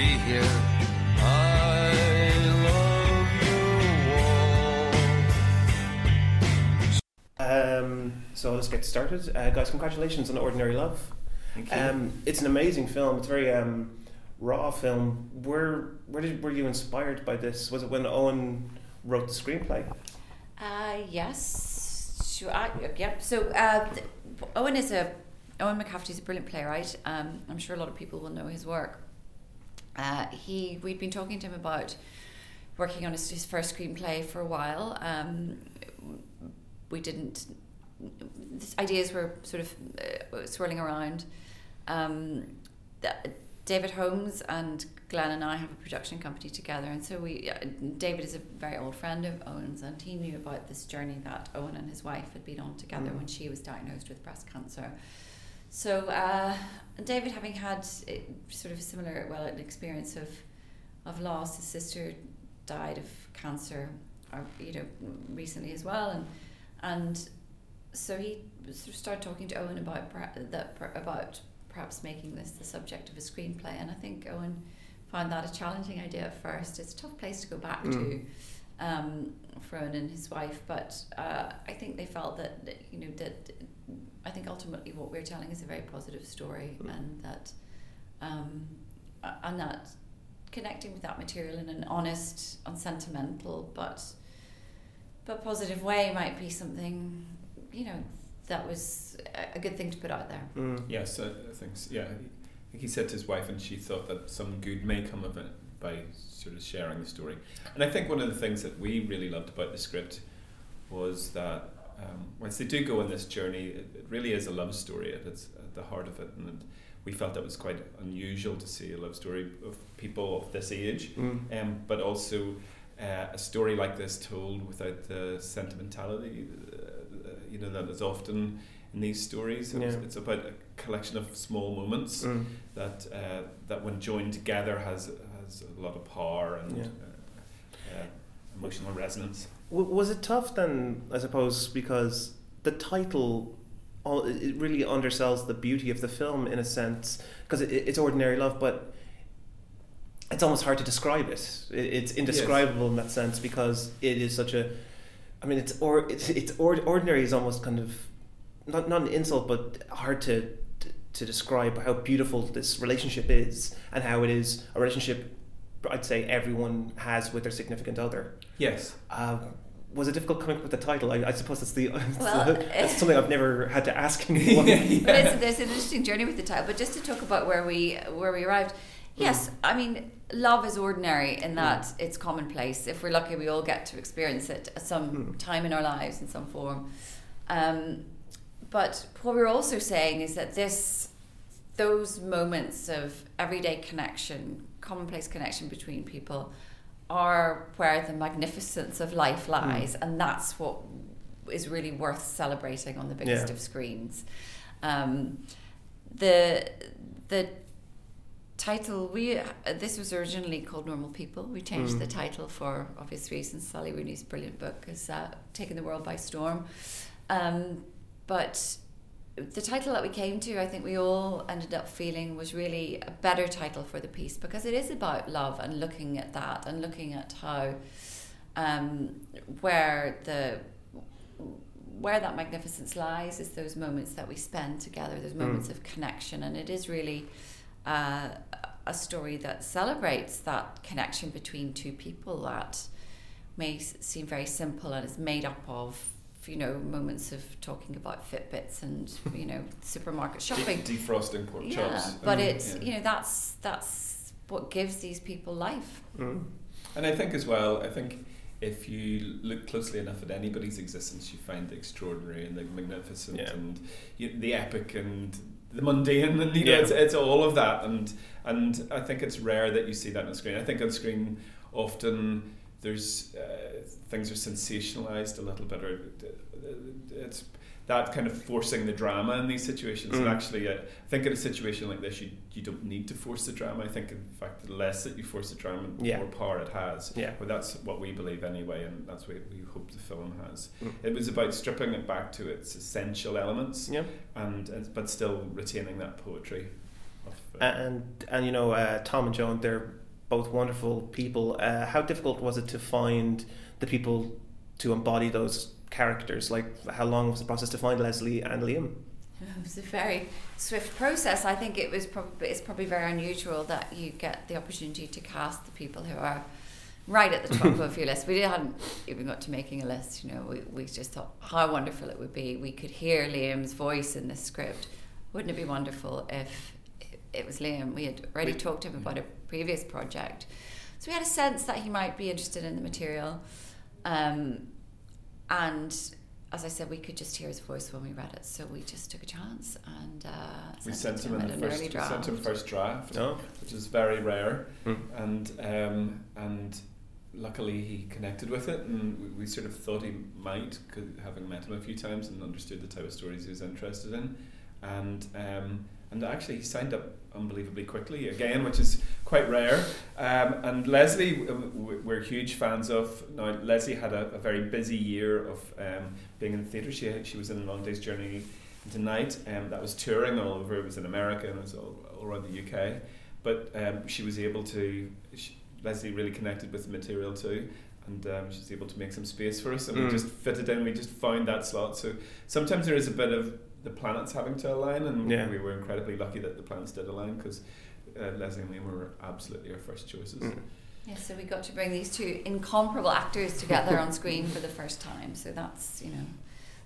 be here. I love you all. Um, so let's get started, uh, guys. Congratulations on Ordinary Love. Thank you. Um, it's an amazing film. It's a very um, raw film. Where where did were you inspired by this? Was it when Owen wrote the screenplay? Uh, yes. Sure. I, yep. So uh, th- Owen is a Owen McCafferty is a brilliant playwright. Um, I'm sure a lot of people will know his work. Uh, he we'd been talking to him about working on his, his first screenplay for a while. Um, we didn't. Ideas were sort of uh, swirling around. Um, David Holmes and Glenn and I have a production company together, and so we. Uh, David is a very old friend of Owen's, and he knew about this journey that Owen and his wife had been on together Mm. when she was diagnosed with breast cancer. So uh, David, having had uh, sort of a similar, well, an experience of of loss, his sister died of cancer, or, you know, recently as well, and and so he sort of started talking to Owen about that about perhaps making this the subject of a screenplay, and I think Owen found that a challenging idea at first. It's a tough place to go back Mm. to um, for Owen and his wife, but uh, I think they felt that that, you know that I think ultimately what we're telling is a very positive story, Mm. and that um, and that connecting with that material in an honest, unsentimental, but but positive way might be something you know that was a- a good thing to put out there. Mm. Yes, I I think s- yeah. I think he said to his wife, and she thought that some good may come of it by sort of sharing the story. And I think one of the things that we really loved about the script was that um, once they do go on this journey, it, it really is a love story at its at the heart of it, and it, we felt that was quite unusual to see a love story of people of this age, Mm. um, but also uh, a story like this told without the sentimentality, uh, you know, that is often in these stories. It's, Yeah. it's about a collection of small moments Mm. that uh, that when joined together has has a lot of power and Yeah. uh, uh, emotional resonance. W- was it tough then? I suppose because the title, all it really undersells the beauty of the film in a sense because it, it's ordinary love, but it's almost hard to describe it. it it's indescribable in that sense because it is such a. I mean, it's or it's, it's or, ordinary is almost kind of not not an insult, but hard to to describe how beautiful this relationship is and how it is a relationship. I'd say everyone has with their significant other. Yes. Uh, was it difficult coming up with the title? I, I suppose that's the Well, that's something I've never had to ask anyone. But it's, there's an interesting journey with the title. But just to talk about where we where we arrived, yes, I mean, love is ordinary in that it's commonplace. If we're lucky, we all get to experience it at some Mm. time in our lives in some form. Um, but what we're also saying is that this those moments of everyday connection, commonplace connection between people, are where the magnificence of life lies, and that's what is really worth celebrating on the biggest Yeah. of screens. Um, the the title we uh, this was originally called Normal People. We changed Mm. the title for obvious reasons. Sally Rooney's brilliant book has uh, taken the world by storm. Um, but the title that we came to, I think we all ended up feeling was really a better title for the piece because it is about love and looking at that and looking at how um, where the where that magnificence lies is those moments that we spend together, those moments of connection, and it is really uh, a story that celebrates that connection between two people that may seem very simple and is made up of you know moments of talking about Fitbits and you know supermarket shopping. De- defrosting pork yeah, chops. but Um, it's yeah. you know that's that's what gives these people life. Mm. And I think as well, I think if you look closely enough at anybody's existence, you find the extraordinary and the magnificent Yeah. and y- the epic and the mundane, and you know, Yeah. it's, it's all of that. And and I think it's rare that you see that on screen. I think on screen often there's uh, things are sensationalized a little bit, or uh, it's that kind of forcing the drama in these situations. And Mm. actually, uh, I think in a situation like this, you you don't need to force the drama. I think in fact, the less that you force the drama, the Yeah. more power it has. Yeah. Well, that's what we believe anyway, and that's what we hope the film has. Mm. It was about stripping it back to its essential elements, Yeah. and, and but still retaining that poetry of uh, and and you know uh, Tom and Joan, they're both wonderful people. Uh, how difficult was it to find the people to embody those characters? Like, how long was the process to find Lesley and Liam? It was a very swift process. I think it was probably it's probably very unusual that you get the opportunity to cast the people who are right at the top of your list. We hadn't even got to making a list. You know, we, we just thought how wonderful it would be. We could hear Liam's voice in the script. Wouldn't it be wonderful if it was Liam? We had already talked to him about a previous project, so we had a sense that he might be interested in the material, um, and as I said, we could just hear his voice when we read it, so we just took a chance and uh, we sent, sent it to him in in the an first early draft. sent him first draft, No. which is very rare, Hmm. and um, and luckily he connected with it, and we, we sort of thought he might, 'cause having met him a few times and understood the type of stories he was interested in, and um, and actually he signed up unbelievably quickly again, which is quite rare. Um, and Lesley, we're huge fans of. Now Lesley had a, a very busy year of um, being in the theatre. She she was in Long Day's Journey tonight. Night, um, that was touring all over. It was in America and it was all, all around the UK. But um, she was able to. She, Lesley really connected with the material too, and um, she was able to make some space for us, and Mm. we just fitted in. We just found that slot. So sometimes there is a bit of the planets having to align, and Yeah. we were incredibly lucky that the planets did align because uh, Lesley and Liam were absolutely our first choices. Mm. Yeah, so we got to bring these two incomparable actors together on screen for the first time. So that's you know,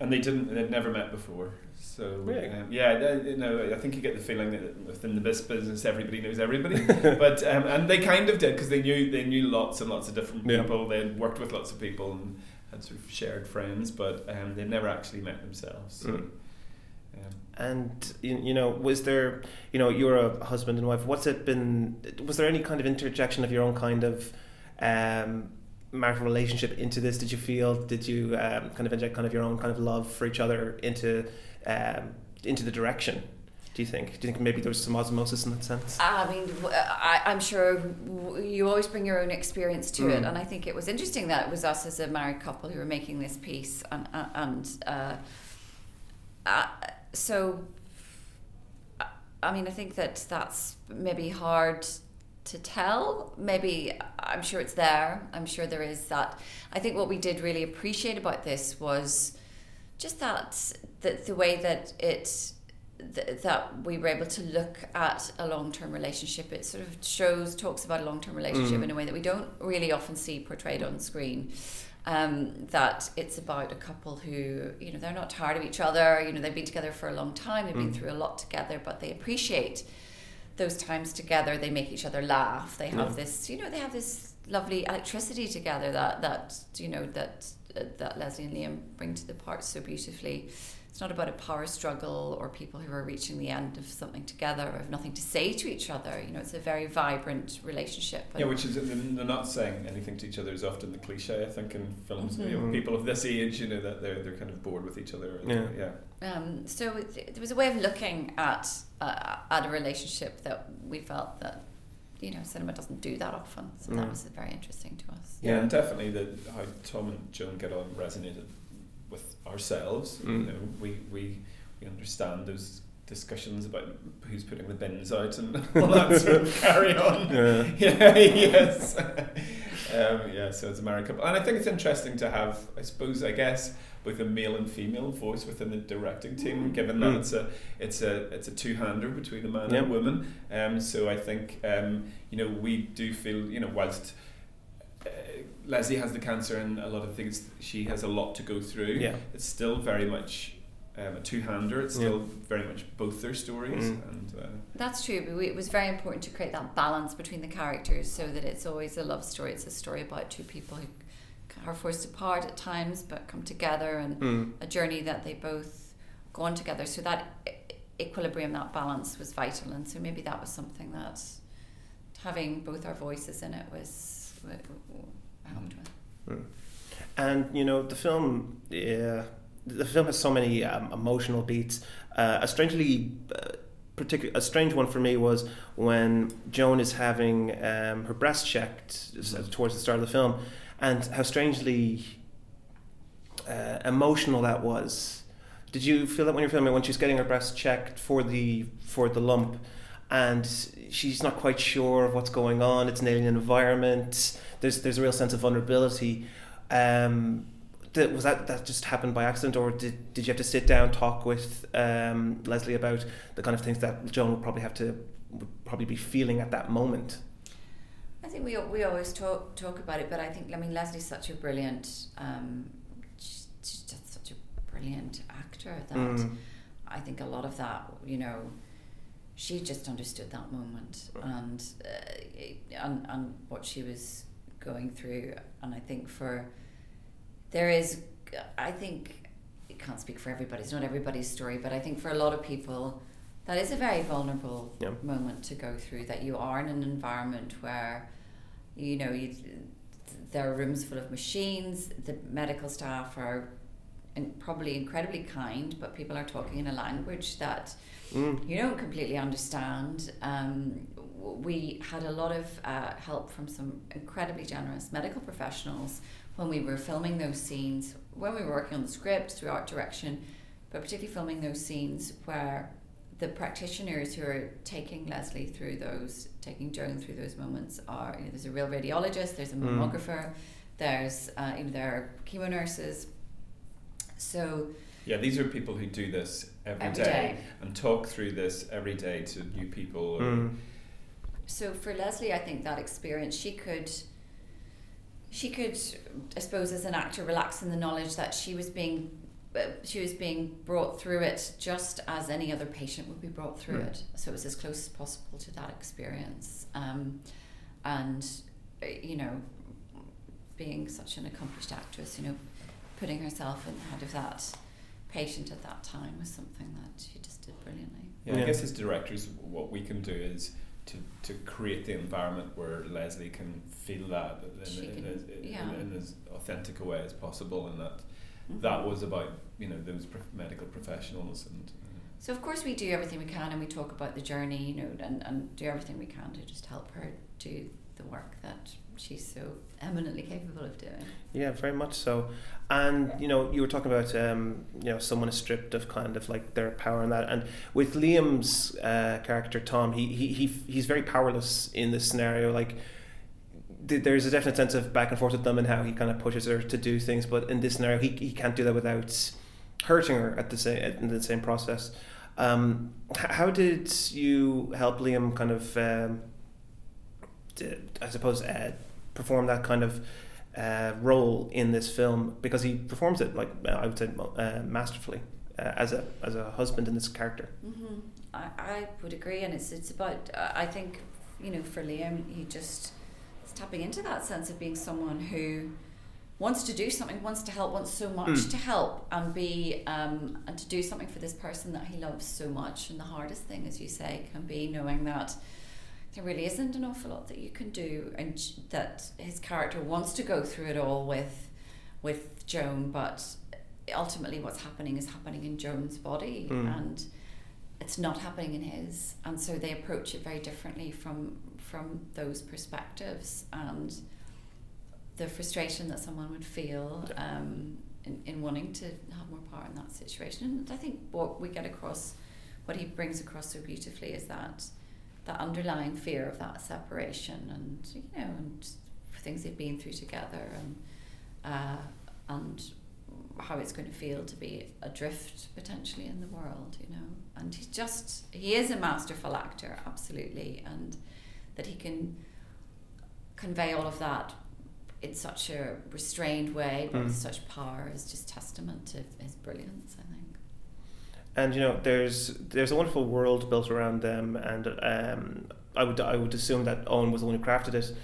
And they didn't. They'd never met before. So Really? um, yeah, they- you know, I think you get the feeling that within the bus- business, everybody knows everybody. but um, and they kind of did because they knew they knew lots and lots of different Yeah. people. They had worked with lots of people and had sort of shared friends, but um, they'd never actually met themselves. So, Mm. And you, you know, was there, you know, you're a husband and wife. What's it been? Was there any kind of interjection of your own kind of um, marital relationship into this? Did you feel? Did you um, kind of inject kind of your own kind of love for each other into um, into the direction? Do you think? Do you think maybe there was some osmosis in that sense? I mean, I, am sure you always bring your own experience to it, Mm. and I think it was interesting that it was us as a married couple who were making this piece, and uh, and uh, uh, so. I- mean, I think that that's maybe hard to tell. Maybe I'm sure it's there. I'm sure there is that. I think what we did really appreciate about this was just that the, the way that it th- that we were able to look at a long-term relationship it sort of shows talks about a long-term relationship Mm. in a way that we don't really often see portrayed on screen um, that it's about a couple who you know they're not tired of each other. You know they've been together for a long time. They've been Mm. through a lot together but they appreciate those times together. They make each other laugh. They have Yeah. this you know they have this lovely electricity together that that you know that uh, that Lesley and Liam bring to the part so beautifully it's not about a power struggle or people who are reaching the end of something together or have nothing to say to each other you know it's a very vibrant relationship yeah, which is they're not saying anything to each other is often the cliche I think in films. You know, Mhm. people of this age, you know, that they're they're kind of bored with each other. Yeah. yeah. Um, so it, there was a way of looking at uh, at a relationship that we felt that you know cinema doesn't do that often. So Mm. that was very interesting to us. Yeah, Yeah. and definitely that how Tom and Joan get on resonated with ourselves. Mm. You know, we, we we understand those discussions about who's putting the bins out and all that sort of carry on. Yeah. Yeah, yes. um, yeah, so it's a married couple. And I think it's interesting to have, I suppose, I guess, both a male and female voice within the directing team, given that Mm. it's a it's a it's a two hander between a man and a woman. Um, so I think um, you know we do feel you know whilst uh, Lesley has the cancer and a lot of things she has a lot to go through. Yeah. It's still very much um, a two hander. It's Yeah. still very much both their stories Mm. and. Uh, That's true, but we, it was very important to create that balance between the characters so that it's always a love story. It's a story about two people who are forced apart at times but come together and Mm. a journey that they both go on together. So that equilibrium, that balance was vital. And so maybe that was something that having both our voices in it was w- w- helped with. Mm. And you know the film, yeah, the film has so many um, emotional beats. Uh, a strangely, uh, particular, a strange one for me was when Joan is having um, her breast checked s- towards the start of the film, and how strangely uh, emotional that was. Did you feel that when you're filming when she's getting her breast checked for the for the lump? And she's not quite sure of what's going on. It's an alien environment. There's there's a real sense of vulnerability. Um, that, was that that just happened by accident, or did, did you have to sit down talk with um, Lesley about the kind of things that Joan would probably have to would probably be feeling at that moment? I think we we always talk talk about it, but I think I mean Lesley's such a brilliant, um, she's just such a brilliant actor that Mm. I think a lot of that, you know, she just understood that moment and uh, and and what she was going through, and I think for there is, I think it can't speak for everybody. It's not everybody's story, but I think for a lot of people, that is a very vulnerable Yeah. moment to go through. That you are in an environment where, you know, you, there are rooms full of machines. The medical staff are, and probably incredibly kind, but people are talking in a language that Mm. you don't completely understand. Um, we had a lot of uh, help from some incredibly generous medical professionals when we were filming those scenes, when we were working on the script through art direction, but particularly filming those scenes where the practitioners who are taking Lesley through those, taking Joan through those moments are, you know, there's a real radiologist, there's a Mm. mammographer, there's, uh, you know, there are chemo nurses. So, Yeah, these are people who do this Every every day, day. and talk through this every day to new people. Mm. so for Lesley, I think that experience, she could, she could, I suppose, as an actor, relax in the knowledge that she was being, uh, she was being brought through it just as any other patient would be brought through Mm. it. So it was as close as possible to that experience, um, and uh, you know, being such an accomplished actress, you know, putting herself in the head of that patient at that time was something that she just did brilliantly. Yeah, Yeah. I guess as directors, what we can do is to, to create the environment where Lesley can feel that in, She in, can- as, yeah. in as authentic a way as possible, and that Mhm. that was about you know those prof- medical professionals and. Uh, So of course we do everything we can and we talk about the journey, you know, and, and do everything we can to just help her do the work that she's so eminently capable of doing. Yeah, very much so. And you know, you were talking about um, you know someone is stripped of kind of like their power and that. And with Liam's uh, character Tom, he, he he he's very powerless in this scenario. Like th- there's a definite sense of back and forth with them and how he kind of pushes her to do things. But in this scenario, he he can't do that without hurting her at the same in the same process. Um, how did you help Liam kind of um, d- I suppose uh, perform that kind of uh, role in this film because he performs it like uh, I would say uh, masterfully uh, as a as a husband in this character. Mm-hmm. I, I would agree, and it's it's about uh, I think you know for Liam he just is tapping into that sense of being someone who wants to do something, wants to help, wants so much Mm. to help and be um, and to do something for this person that he loves so much. And the hardest thing, as you say, can be knowing that there really isn't an awful lot that you can do, and that his character wants to go through it all with with Joan, but ultimately what's happening is happening in Joan's body Mm. and it's not happening in his and so they approach it very differently from from those perspectives and the frustration that someone would feel um, in, in wanting to have more power in that situation and I think what we get across what he brings across so beautifully is that that underlying fear of that separation and you know and things they've been through together and uh, and how it's going to feel to be adrift potentially in the world, you know. And he's just he is a masterful actor, absolutely, and that he can convey all of that in such a restrained way, but with Mm. such power is just testament to his brilliance, I think. And you know, there's there's a wonderful world built around them, and um, I would I would assume that Owen was the one who crafted it.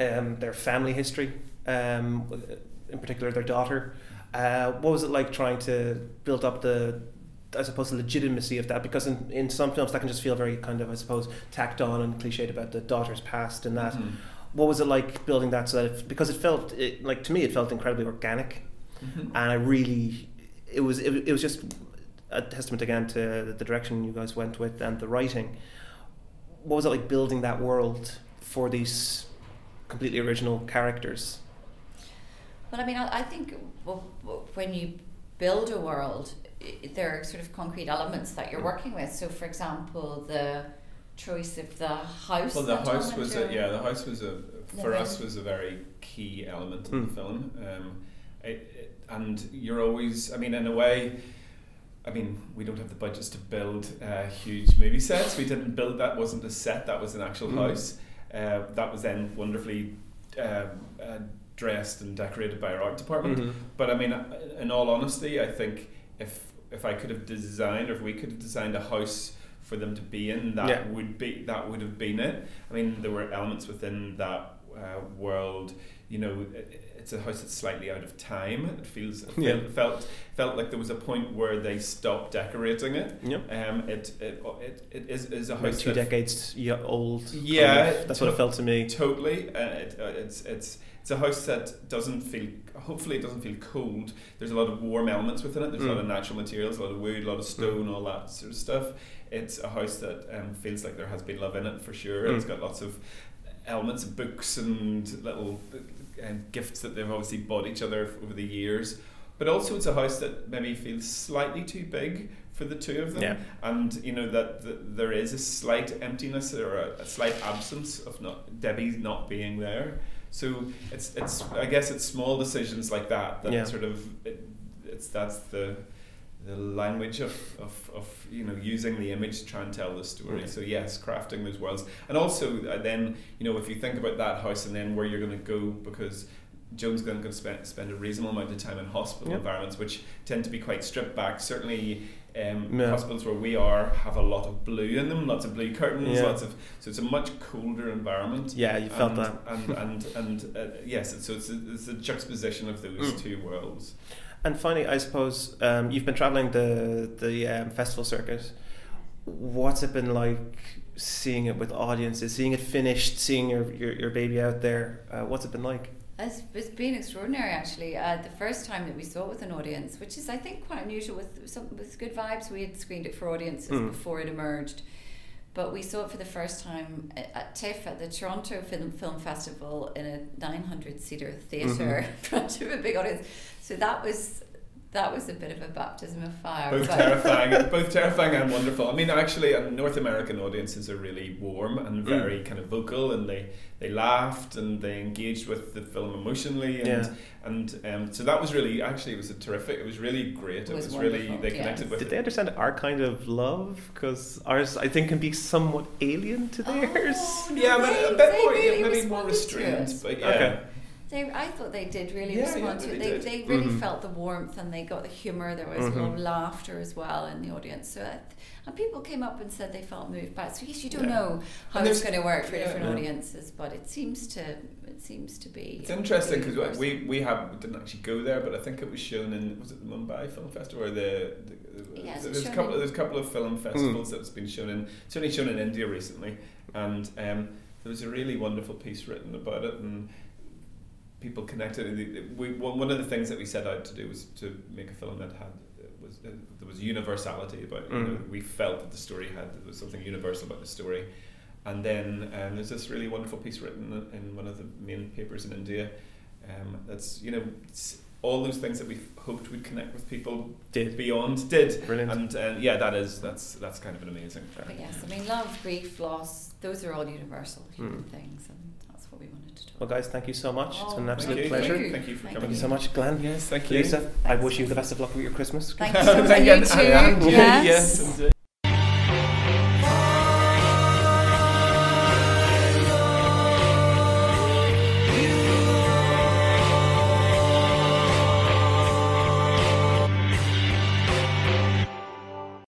Um, their family history, um, in particular their daughter. Uh, what was it like trying to build up the, I suppose, the legitimacy of that? Because in, in some films that can just feel very kind of, I suppose, tacked on and cliched about the daughter's past and that. Mhm. What was it like building that so that it, because it felt it, like to me it felt incredibly organic Mhm. and I really it was it, it was just a testament again to the direction you guys went with and the writing. What was it like building that world for these completely original characters? Well, I mean, I, I think w- w- when you build a world, there are sort of concrete elements that you're working with. So, for example, the choice of the house. Well, the that house was a, yeah, the house was a for Living. us was a very key element in Mm. the film. Um, it, it, and you're always, I mean, in a way, I mean, we don't have the budgets to build uh, huge movie sets. We didn't build that. wasn't a set. That was an actual Mm. house. Uh, that was then wonderfully um uh, dressed and decorated by our art department. Mhm. But I mean, in all honesty, I think if if I could have designed, or if we could have designed a house for them to be in, that Yeah. would be that would have been it. I mean, there were elements within that uh, world. You know, it's a house that's slightly out of time. It feels it Yeah. felt, felt felt like there was a point where they stopped decorating it. Yep. Um, it it it, it is, is a house two that decades old. kind Yeah, of. that's what it felt to me. Totally, uh, it, uh, it's it's it's a house that doesn't feel. Hopefully, it doesn't feel cold. There's a lot of warm elements within it. There's a lot Mm. of natural materials, a lot of wood, a lot of stone, all that sort of stuff. It's a house that um, feels like there has been love in it for sure. Mm. It's got lots of elements, books, and little uh, gifts that they've obviously bought each other over the years. But also, it's a house that maybe feels slightly too big for the two of them Yeah. and you know that, that there is a slight emptiness or a, a slight absence of not Debbie not being there. So it's it's I guess it's small decisions like that that Yeah. sort of it, it's that's the the language of, of, of you know using the image to try and tell the story. Mm. So yes, crafting those worlds, and also uh, then you know if you think about that house and then where you're going to go because. Joan's going to spend, spend a reasonable amount of time in hospital Yep. environments, which tend to be quite stripped back. Certainly, um, Yeah. hospitals where we are have a lot of blue in them, lots of blue curtains, Yeah. lots of so it's a much colder environment. Yeah, you felt and, that. and and and uh, yes, so it's a, it's a juxtaposition of those Mm. two worlds. And finally, I suppose um, you've been traveling the the um, festival circuit. What's it been like seeing it with audiences, seeing it finished, seeing your your, your baby out there? Uh, what's it been like? It's, it's been extraordinary actually. Uh, the first time that we saw it with an audience, which is I think quite unusual with some with Good Vibes, we had screened it for audiences Mm. before it emerged, but we saw it for the first time at, at TIFF at the Toronto Film Film Festival in a 900 seater theater in front of a big audience. So that was that was a bit of a baptism of fire. Both terrifying, both terrifying and wonderful. I mean, actually, uh, North American audiences are really warm and Mm. very kind of vocal, and they they laughed and they engaged with the film emotionally, and Yeah. and um, so that was really actually it was a terrific. It was really great. It, It was was, really they connected yes. with Did it. they understand our kind of love? Because ours, I think, can be somewhat alien to theirs. Oh, no, yeah, but a bit more, really maybe more restrained. But yeah, Okay. They, I thought they did really Yeah, respond yeah, to it. they They, they really Mhm. felt the warmth and they got the humour. There was a lot of Mhm. laughter as well in the audience. So, I- and people came up and said they felt moved by it. So yes, you don't Yeah. know how it's going to work for yeah. different Yeah. audiences, but it seems to it seems to be. It's interesting because universal. we we have we didn't actually go there, but I think it was shown in was it the Mumbai Film Festival or the, the Yes, it's there's a couple in- there's a couple of film festivals that's been shown in certainly shown in India recently, and um, there was a really wonderful piece written about it and. People connected. and the- We, one one of the things that we set out to do was to make a film that had was uh, there was universality about. it. You know, Mm. we felt that the story had there was something universal about the story, and then um, there's this really wonderful piece written in one of the main papers in India. Um, that's you know all those things that we hoped would connect with people Did beyond did, brilliant. and uh, yeah, that is that's that's kind of an amazing. But yes, I mean, love, grief, loss, those are all universal human Mm. things, and well, guys, thank you so much. it's Oh, been an oh, absolute you. pleasure. you. Thank you for Thank coming. Thank you so much, Glenn. Yes, thank you. Lisa, I wish you the best of luck with your Christmas. Thank you so much. Thank You you. too. Yes. yes. and,